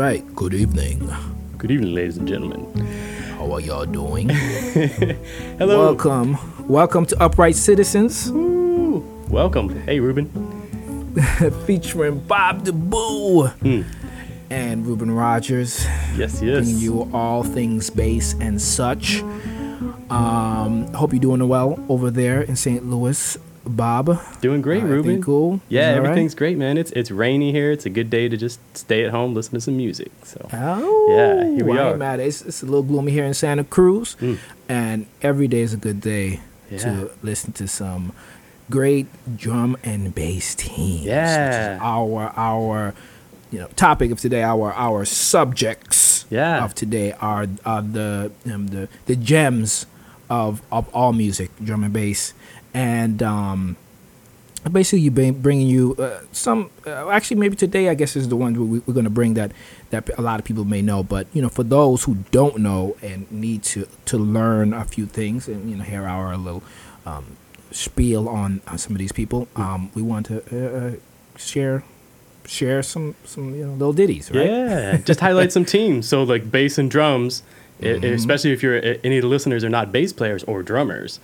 Right. Good evening. Good evening, ladies and gentlemen. How are y'all doing? Hello. Welcome. Welcome to Upright Citizens, Woo. Welcome. Hey, Ruben. featuring Bob the Boo Hmm. and Ruben Rogers, Yes, yes. bringing you all things bass and such. Um, hope you're doing well over there in St. Louis, Bob. Doing great, Everything Ruben. cool? Yeah, that right? everything's great, man. It's it's rainy here. It's a good day to just stay at home, listen to some music. So Oh, Yeah, here we are. mad. It's, it's a little gloomy here in Santa Cruz, Mm. and every day is a good day Yeah. to listen to some great drum and bass teams. Yeah. our our you know topic of today. Our our subjects Yeah. of today are are the um, the the gems of of all music, drum and bass, and um, basically you bring bringing you uh, some uh, actually maybe today i guess is the one we, we're going to bring that that a lot of people may know but you know for those who don't know and need to to learn a few things and you know hear our little um, spiel on, on some of these people um, we want to uh, uh, share share some some you know little ditties right yeah, just highlight some teams. So like bass and drums, Mm-hmm. especially if you're any of the listeners are not bass players or drummers.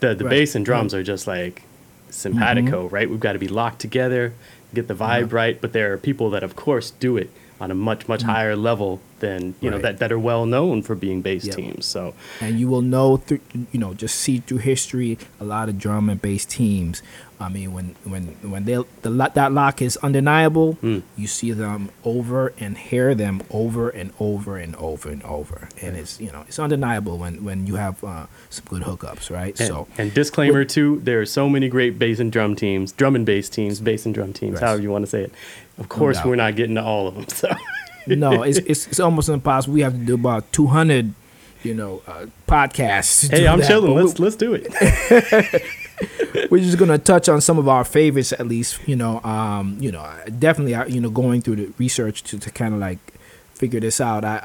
The the Right, bass and drums are just like simpatico, mm-hmm. right? We've got to be locked together, get the vibe right. But there are people that, of course, do it on a much much higher level than you know that that are well known for being bass Yep. teams. So and you will know through you know just see through history a lot of drum and bass teams i mean when when when they the that lock is undeniable Mm. you see them over and hear them over and over and over and over and it's you know it's undeniable when when you have uh, some good hookups right And, so and disclaimer too, there are so many great bass and drum teams, drum and bass teams, bass and drum teams, Yes. however you want to say it. Of course, doubt. we're not getting to all of them. So no it's, it's it's almost impossible we have to do about 200 you know uh, podcasts hey, I'm that, chilling. Let's let's do it. we're just gonna touch on some of our favorites at least you know um you know definitely you know going through the research to, to kind of like figure this out i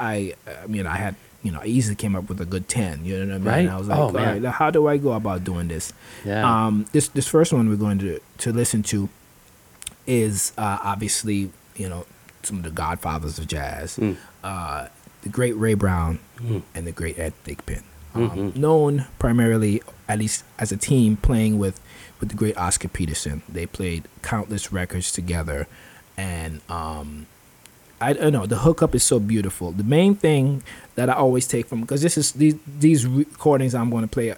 i i mean i had you know i easily came up with a good 10 you know what i mean Right? i was like Oh, all man. right how do i go about doing this Yeah. um this this first one we're going to to listen to is uh obviously you know some of the godfathers of jazz Mm. uh the great ray brown Mm. and the great ed thigpen um, Mhm. known primarily at least as a team playing with with the great oscar peterson they played countless records together and um I don't know. The hookup is so beautiful. The main thing that I always take from because this is these these recordings I'm going to play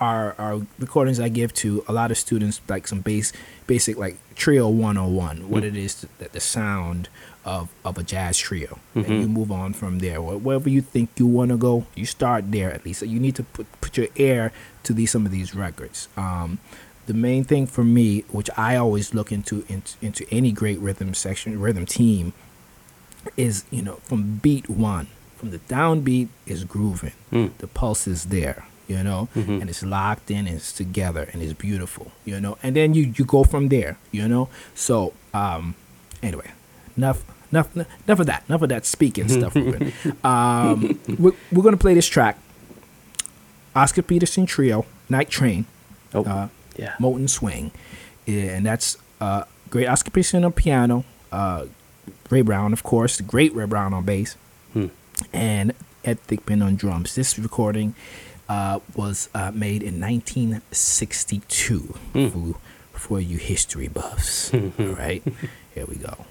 are are recordings I give to a lot of students like some base basic like trio 101 what it is that the sound of of a jazz trio. And you move on from there. Wh- wherever you think you want to go you start there at least. So you need to put put your ear to these some of these records. Um the main thing for me which I always look into into, into any great rhythm section rhythm team is you know from beat one from the downbeat is grooving. Mm. the pulse is there you know Mhm. and it's locked in and it's together and it's beautiful you know and then you you go from there you know so um anyway enough enough enough of that enough of that speaking stuff um we're, we're gonna play this track oscar peterson trio night train oh, uh, yeah. Moten Swing, Yeah, and that's uh, great Oscar Peterson on piano, uh, Ray Brown, of course, the great Ray Brown on bass, Hmm. and Ed Thigpen on drums. This recording uh, was uh, made in 1962 Hmm. for, for you history buffs. All right, here we go.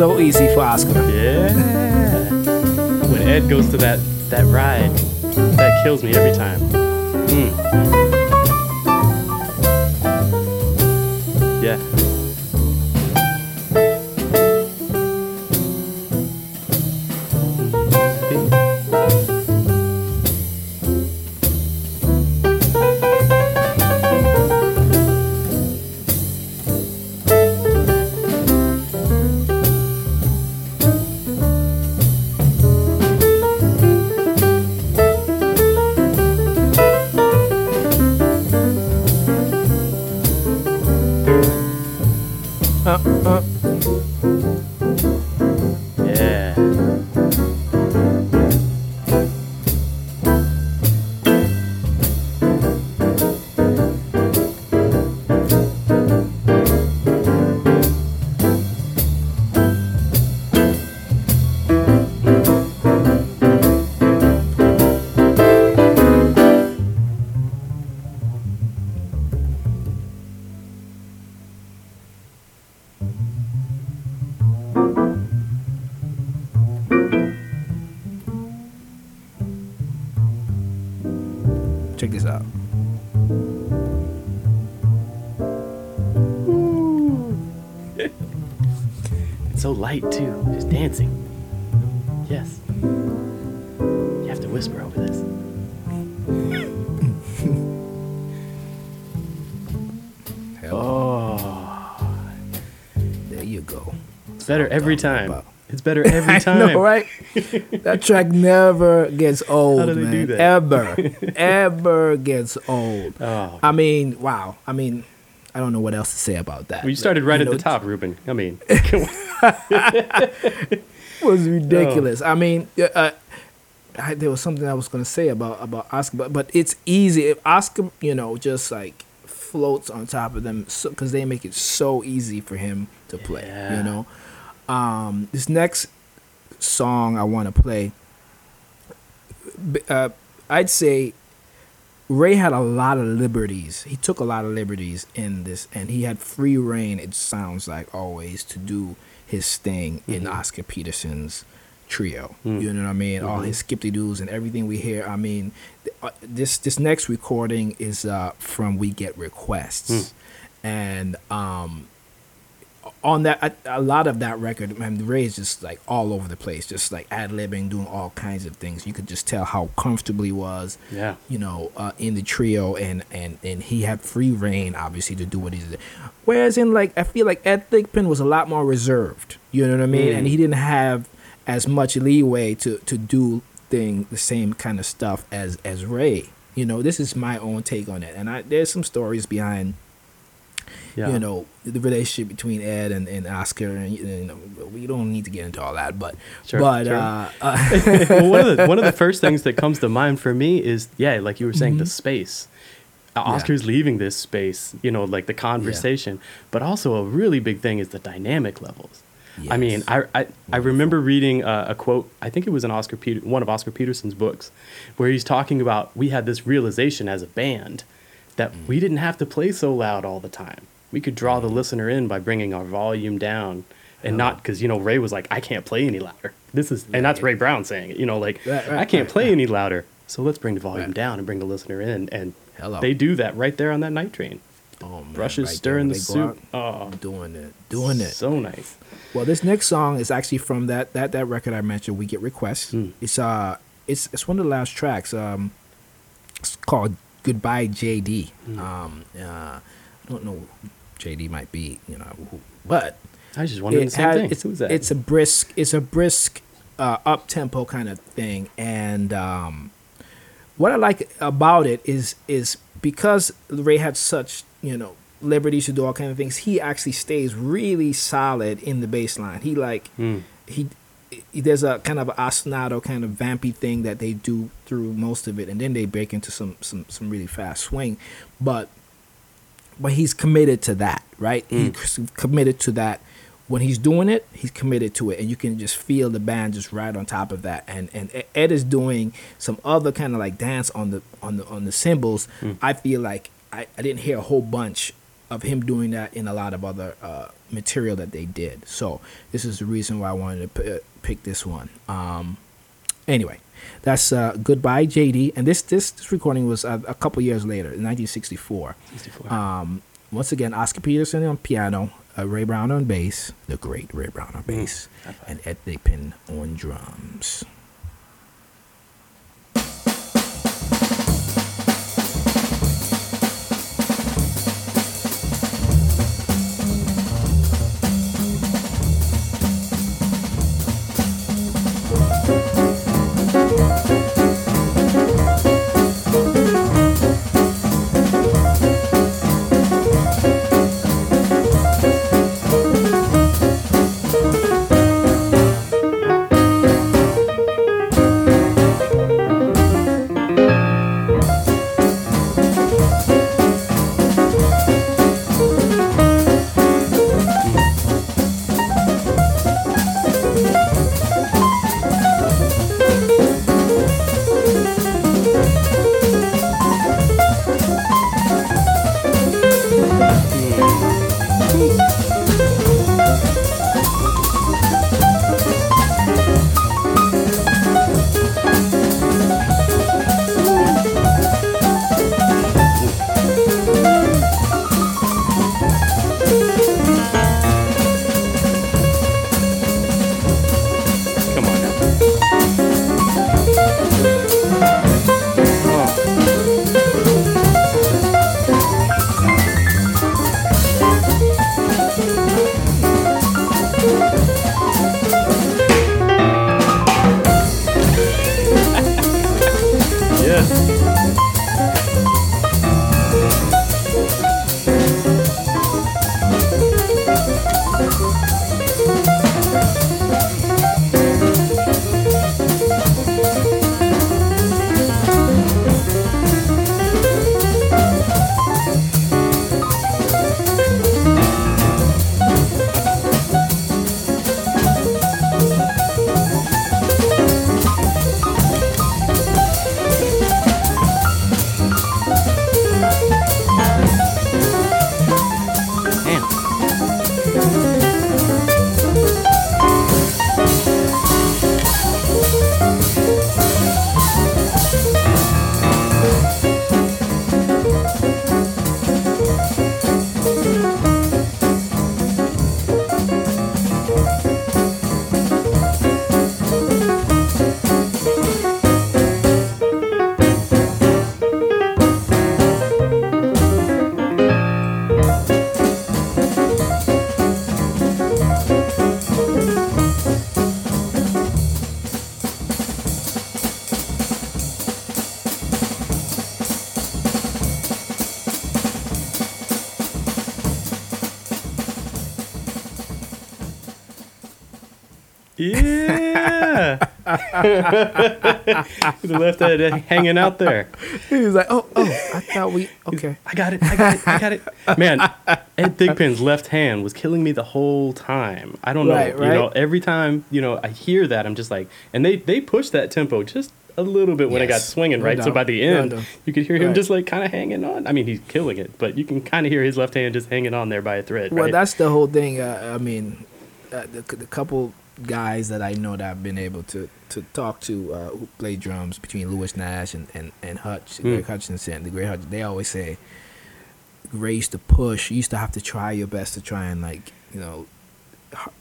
So easy for Oscar. Yeah. When Ed goes to that that ride, that kills me every time. Mm. So light too, just dancing. Yes. You have to whisper over this. Oh, there you go. it's better every time. about. It's better every I time. know, right? that track never gets old, do they man. do that? Ever, ever gets old. Oh. I mean, wow. I mean, I don't know what else to say about that. Well, you started right You at know, the top, Ruben. I mean, It was ridiculous. I mean, uh, I, there was something I was going to say about about Oscar, but but it's easy if Oscar, you know, just like floats on top of them because they make it so easy for him to play. Yeah. You know, um, this next song I want to play, uh, I'd say Ray had a lot of liberties. He took a lot of liberties in this, and he had free reign. It sounds like always to do his thing in Mhm. Oscar Peterson's trio. Mm. You know what I mean? All Mhm. his skip doos and everything we hear. I mean, th- uh, this this next recording is uh, from We Get Requests, Mm. and um, on that a, a lot of that record, man, Ray is just like all over the place, just like ad libbing, doing all kinds of things. You could just tell how comfortable he was yeah. you know, uh, in the trio, and and and he had free reign, obviously, to do what he did. Whereas in like, I feel like Ed Thigpen was a lot more reserved. You know what I mean? Mm. And he didn't have as much leeway to to do thing the same kind of stuff as as Ray. You know, this is my own take on it, and I there's some stories behind Yeah. you know the relationship between Ed and, and Oscar, and you know we don't need to get into all that, but Sure, but sure. uh, uh well, one of the one of the first things that comes to mind for me is yeah, like you were saying, the Mhm. space. Uh, Yeah. Oscar's leaving this space, you know, like the conversation, but also a really big thing is the dynamic levels. I mean. I I, I remember reading uh, a quote. I think it was in Oscar Peter, one of Oscar Peterson's books, where he's talking about we had this realization as a band that Mm. we didn't have to play so loud all the time. We could draw the listener in by bringing our volume down, and not because you know Ray was like, I can't play any louder. This is, and that's Ray Brown saying it. You know, like Right, right, I can't right, play any louder. So let's bring the volume down and bring the listener in, and Hello. they do that right there on that night train. Oh, man, Brushes stirring the soup. out, Oh, doing it, doing it. So nice. Well, this next song is actually from that that that record I mentioned. We get requests. Mm. It's uh, it's it's one of the last tracks. Um, it's called "Goodbye JD." Mm. Um, uh, I don't know, JD might be, you know, but I just wondering the same has- thing. It's, Who's that? it's a brisk, it's a brisk, uh, up tempo kind of thing, and um, what I like about it is is because Ray had such you know liberties to do all kind of things. He actually stays really solid in the bass line. He like Mm. he, he there's a kind of ostinato kind of vampy thing that they do through most of it, and then they break into some some some really fast swing, but but he's committed to that, right? Mm. He's committed to that. When he's doing it, he's committed to it, and you can just feel the band just right on top of that. And and Ed is doing some other kind of like dance on the on the on the cymbals. Mm. I feel like I, I didn't hear a whole bunch of him doing that in a lot of other uh, material that they did. So this is the reason why I wanted to p- uh, pick this one. Um, anyway, that's uh, goodbye JD, and this this, this recording was a, a couple years later, in 1964. 64. Um, once again, Oscar Peterson on piano, uh, Ray Brown on bass, the great Ray Brown on bass, and Ed Thigpen on drums. Yeah. the left head hanging out there. He was like, "Oh, oh, I thought we okay." I got it. I got it. I got it. Man, Ed Thigpen's left hand was killing me the whole time. I don't know. Right, You know, every time you know I hear that, I'm just like, and they they pushed that tempo just a little bit when it got swinging, right? So by the end, you could hear him Right. just like kind of hanging on. I mean, he's killing it, but you can kind of hear his left hand just hanging on there by a thread. Well, right? that's the whole thing. Uh, I mean, uh, the, the couple guys that I know that I've been able to, to talk to uh, who play drums between Lewis Nash and, and, and Hutch, Mm. Greg Hutchinson, the great Hutch, they always say, Ray used to push. You used to have to try your best to try and like, you know,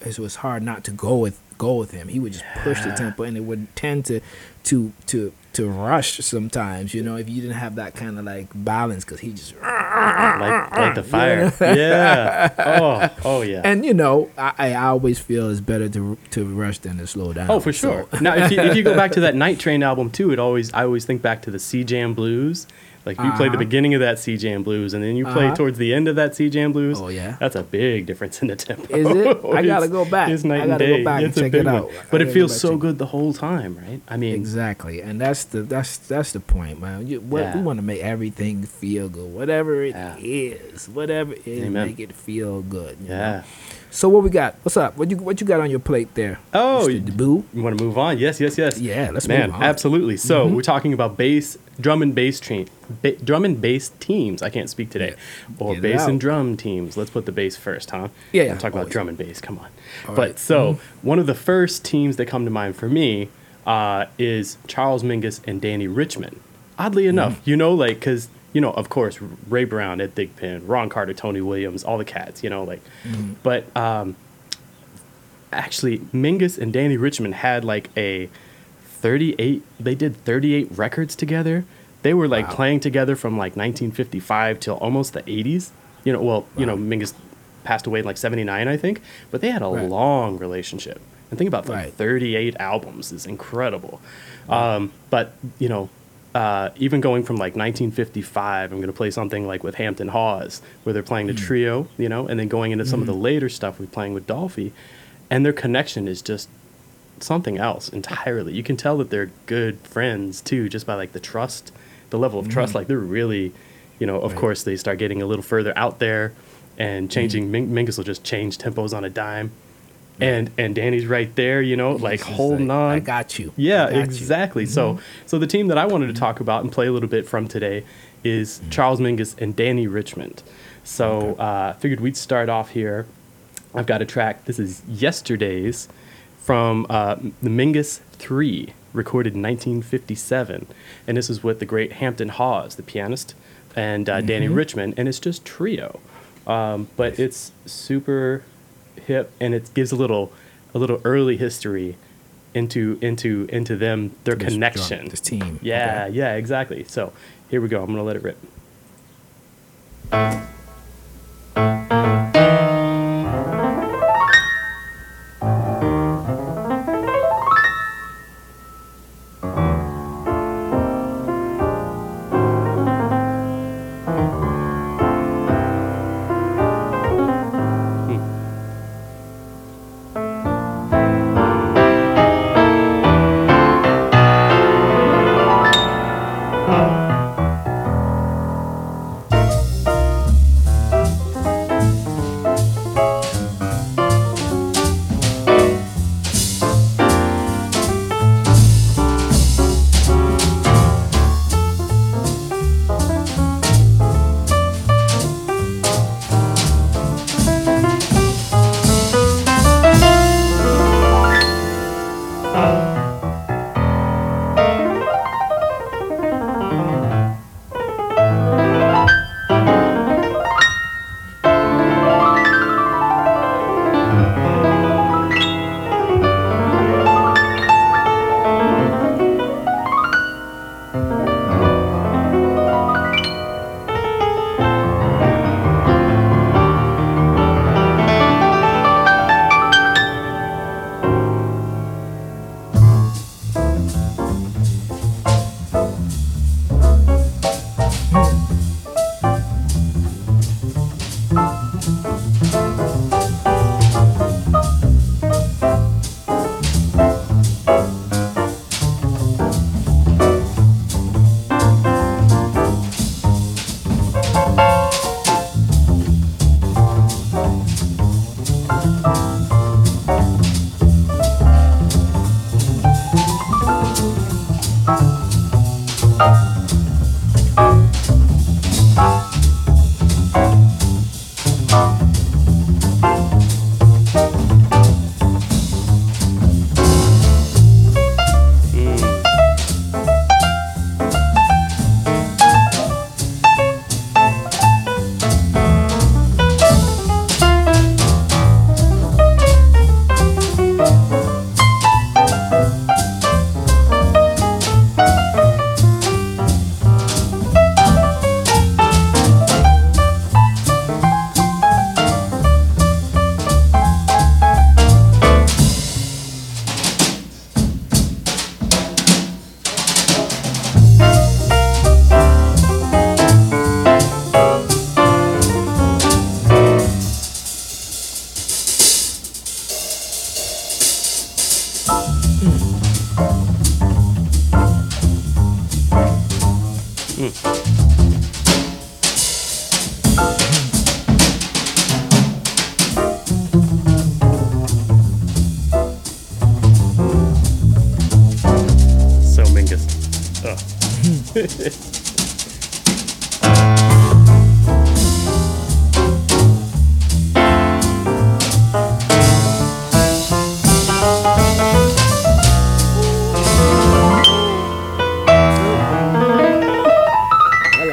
it was hard not to go with go with him. He would just push the tempo, and it would tend to to to to rush sometimes. You know, if you didn't have that kind of like balance, because he just like like the fire. yeah. Oh, oh yeah. and you know, I, I always feel it's better to to rush than to slow down. Oh, for sure. So- now, if you, if you go back to that Night Train album too, it always I always think back to the C Jam Blues. Like you play the Uh-huh. beginning of that C Jam Blues, and then you play Uh-huh. towards the end of that C Jam Blues. Oh, yeah? that's a big difference in the tempo. Is it? I gotta go back. It's night I and gotta go day. back and it's a check big it one. out. I but it feels so good the whole time, right? I mean, Exactly, and that's the that's that's the point, man. You, what, Yeah. We want to make everything feel good, whatever it Yeah. is, whatever it is, Amen. make it feel good. you know? Yeah. So what we got? What's up? What you what you got on your plate there? Oh, Mr. Deboo? You want to move on? Yes, yes, yes. Yeah, let's Man, move on. absolutely. So we're talking about bass, drum and bass team, ba- drum and bass teams. I can't speak today, or Get bass and drum teams. Let's put the bass first, huh? Yeah, yeah, We'll talk about drum and bass. Come on. All but right. Mm-hmm. so one of the first teams that come to mind for me uh, is Charles Mingus and Dannie Richmond. Oddly Mm-hmm. enough, you know, like because you know, of course, Ray Brown, Ed Thigpen, Ron Carter, Tony Williams, all the cats. You know, like, Mm-hmm. but um, actually Mingus and Dannie Richmond had like a 38 they did 38 records together. They were like Wow. playing together from like 1955 till almost the 80s. You know, well, you know, Mingus passed away in like 79 I think, but they had a Right. long relationship. And think about like Right. 38 albums is incredible. Um, but, you know, uh, even going from like 1955, I'm going to play something like with Hampton Hawes, where they're playing the mm. trio, you know, and then going into some of the mm-hmm. later stuff we're playing with Dolphy, and their connection is just something else entirely. You can tell that they're good friends too, just by like the trust, the level of trust. Mm. Like they're really, you know, of Right. course they start getting a little further out there, and changing. Mm. Ming- Mingus will just change tempos on a dime, and and Dannie's right there, you know, like holding like, on. I got you. Yeah, got you. exactly. So, so the team that I wanted to talk about and play a little bit from today is Charles Mingus and Dannie Richmond. So, uh, figured we'd start off here. I've got a track. This is yesterday's from uh, the Mingus Three, recorded in 1957, and this is with the great Hampton Hawes, the pianist, and uh, Dannie Richmond, and it's just trio. Um, but it's super hip, and it gives a little, a little early history into into into them their This drum- connection. this team. Yeah, Okay. yeah, exactly. So here we go. I'm gonna let it rip.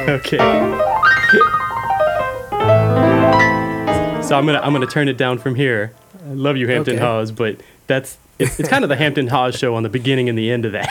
Okay. So I'm gonna I'm gonna turn it down from here. I love you, Hampton Okay. Hawes, but that's it's, it's kind of the Hampton Hawes show on the beginning and the end of that.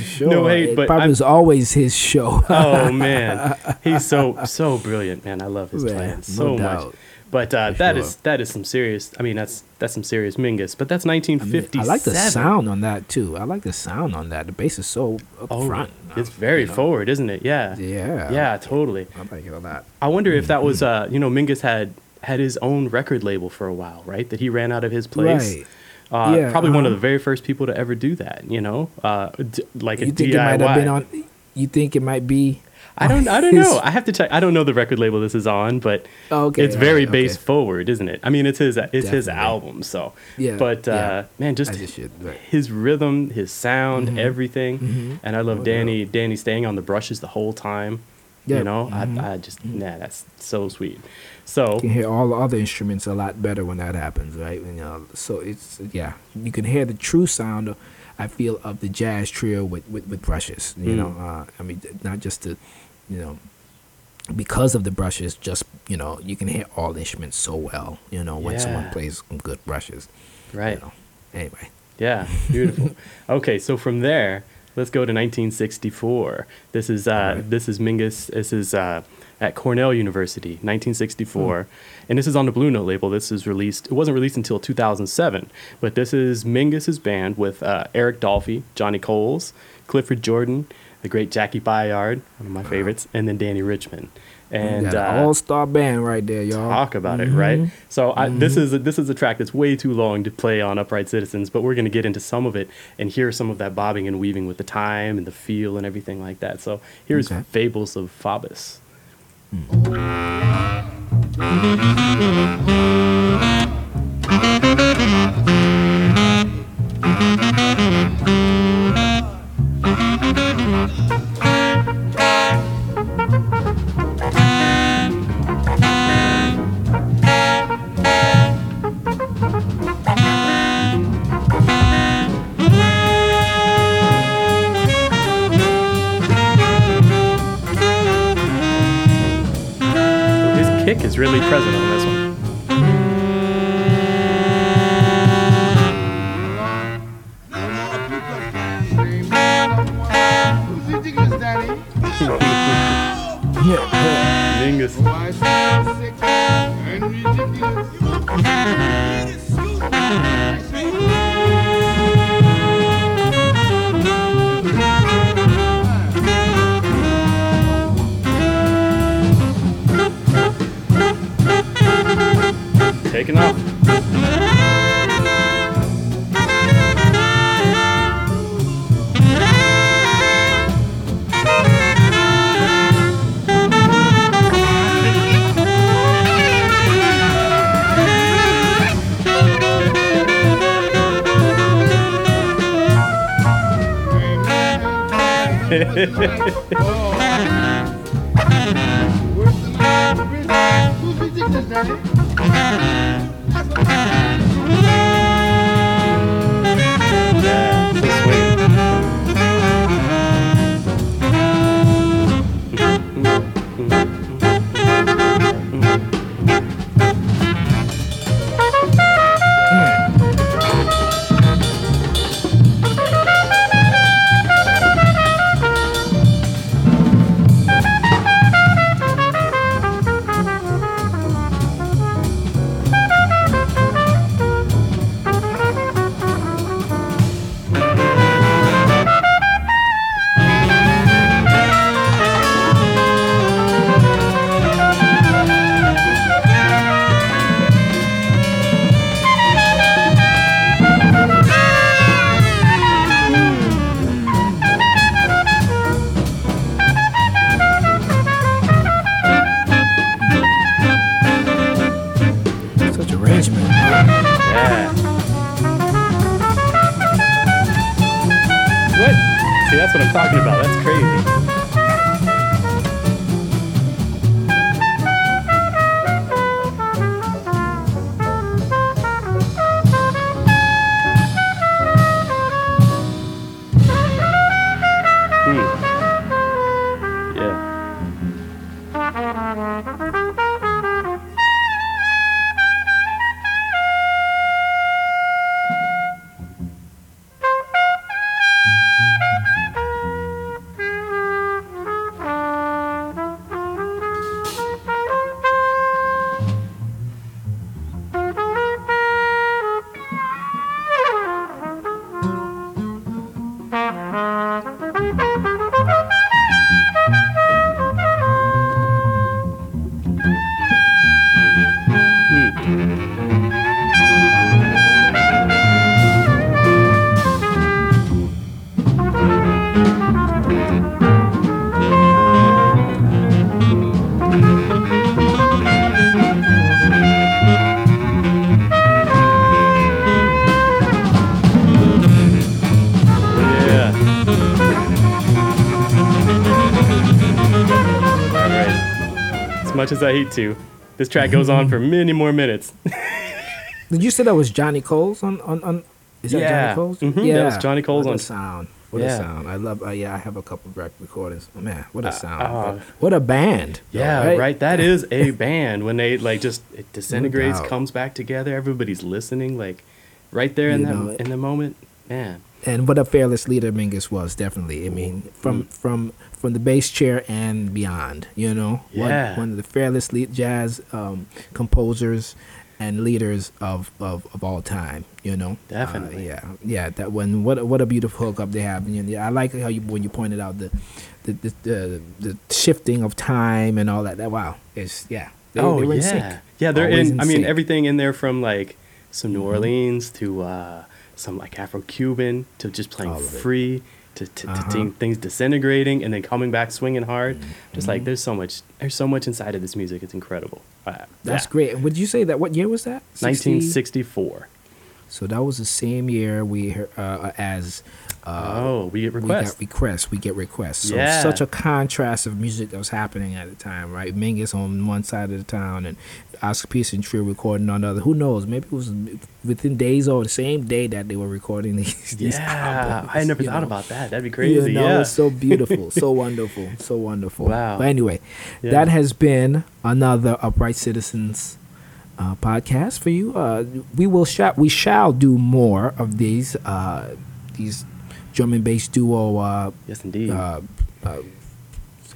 Sure. no hate, it but probably I'm- was always his show. oh man, he's so so brilliant, man. I love his Man, no so much. doubt. But uh, that is sure. that is some serious. I mean, that's that's some serious Mingus. But that's I, mean, 1957. I like the sound on that too. I like the sound on that. The bass is so up Oh, front. it's very you know. forward, isn't it? Yeah. Yeah. Yeah, totally. I like it a lot. I wonder if that Mm-hmm. was, uh, you know, Mingus had had his own record label for a while, right? That he ran out of his place. Right. Uh, Yeah, probably one of uh-huh. the very first people to ever do that. You know, uh, d- like a You think DIY. it might have been on? You think it might be? I don't. I don't know. I have to check. I don't know the record label this is on, but Oh, okay, it's very okay. bass forward, isn't it? I mean, it's his. It's his album. So, Yeah, But uh, yeah. man, just it should, right. his rhythm, his sound, Mm-hmm. everything, and I love No Dannie. Dannie staying on the brushes the whole time. Yeah, You know, mhm. I, I just nah, that's so sweet. So You can hear all the other instruments a lot better when that happens, right? You know, so it's yeah, you can hear the true sound. Of, I feel of the jazz trio with with, with brushes. You Mm. know, uh, I mean, not just the, you know, because of the brushes. Just you know, you can hear all the instruments so well. You know, when someone plays some good brushes. you right. know. Anyway, Yeah, beautiful. okay, so from there, let's go to 1964. This is uh, Alright. this is Mingus. This is uh, at Cornell University, 1964, Hmm. and this is on the Blue Note label. This is released. It wasn't released until 2007, but this is Mingus's band with uh, Eric Dolphy, Johnny Coles, Clifford Jordan, the great Jaki Byard, one of my favorites, and then Dannie Richmond. And uh, all-star band right there, y'all. talk about it, right? Mhm. So I, this is a, this is a track that's way too long to play on Upright Citizens, but we're going to get into some of it and hear some of that bobbing and weaving with the time and the feel and everything like that. So here's Okay. Fables of Faubus. So really present on Yeah, much as I hate to, this track goes on for many more minutes. Did you say that was Johnny Coles on on, on is that Yeah. Johnny Coles? Mhm, that was Johnny Coles what on- a sound. What a Yeah. sound. I love uh, yeah, I have a couple of rec- recordings. Oh, man, what a sound. uh, what a band. though, Yeah, right. That is a band when they like just it disintegrates, doubt. comes back together. Everybody's listening, like right there in You that know in the moment. Man, and what a fearless leader Mingus was definitely. I mean, from Mm. from from the bass chair and beyond. You know, Yeah. one, one of the fearless lead jazz um, composers and leaders of, of, of all time. You know, Uh, Definitely. yeah, yeah. That one. What a- what a beautiful hookup they have. And yeah, I like how you when you pointed out the the the, the, the shifting of time and all that. That wow, it's yeah. They, oh they were yeah, in yeah. They're Always in. I mean, everything in there from like some New Mhm. Orleans to uh, some like Afro Cuban to just playing free to to, Uh-huh. to things disintegrating and then coming back swinging hard. Just like there's so much. There's so much inside of this music. It's incredible. Uh, That's yeah. great. Would you say that? What year was that? 60? 1964. So that was the same year we heard, uh, as uh, oh, we get we requests. got requests. We get requests. So Yeah. such a contrast of music that was happening at the time, right? Mingus on one side of the town and Oscar Peterson Trio recording on the other. Who knows? Maybe it was within days or the same day that they were recording these. these yeah, albums, I never thought know? about that. That'd be You crazy. know, yeah. it's so beautiful, so wonderful, so wonderful. Wow. But anyway, Yeah. that has been another Upright Citizens uh, podcast for you. Uh, we will shall we shall do more of these uh, these drum and bass duo. Uh, yes, indeed. uh, uh,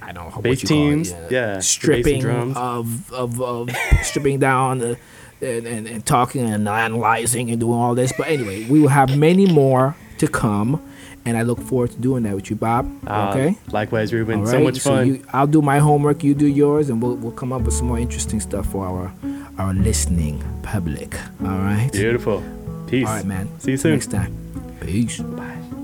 I don't know what Bass you call it, teams, yeah, and stripping of of, of stripping down the. And, and, and talking and analyzing and doing all this. But anyway, we will have many more to come. And I look forward to doing that with you, Bob. Uh, okay? Likewise, Ruben. All So much fun. you, I'll do my homework. You do yours, and we'll we'll come up with some more interesting stuff for our our listening public. All right. Beautiful. Peace. All right, man. See you soon. Next time. Peace. Bye.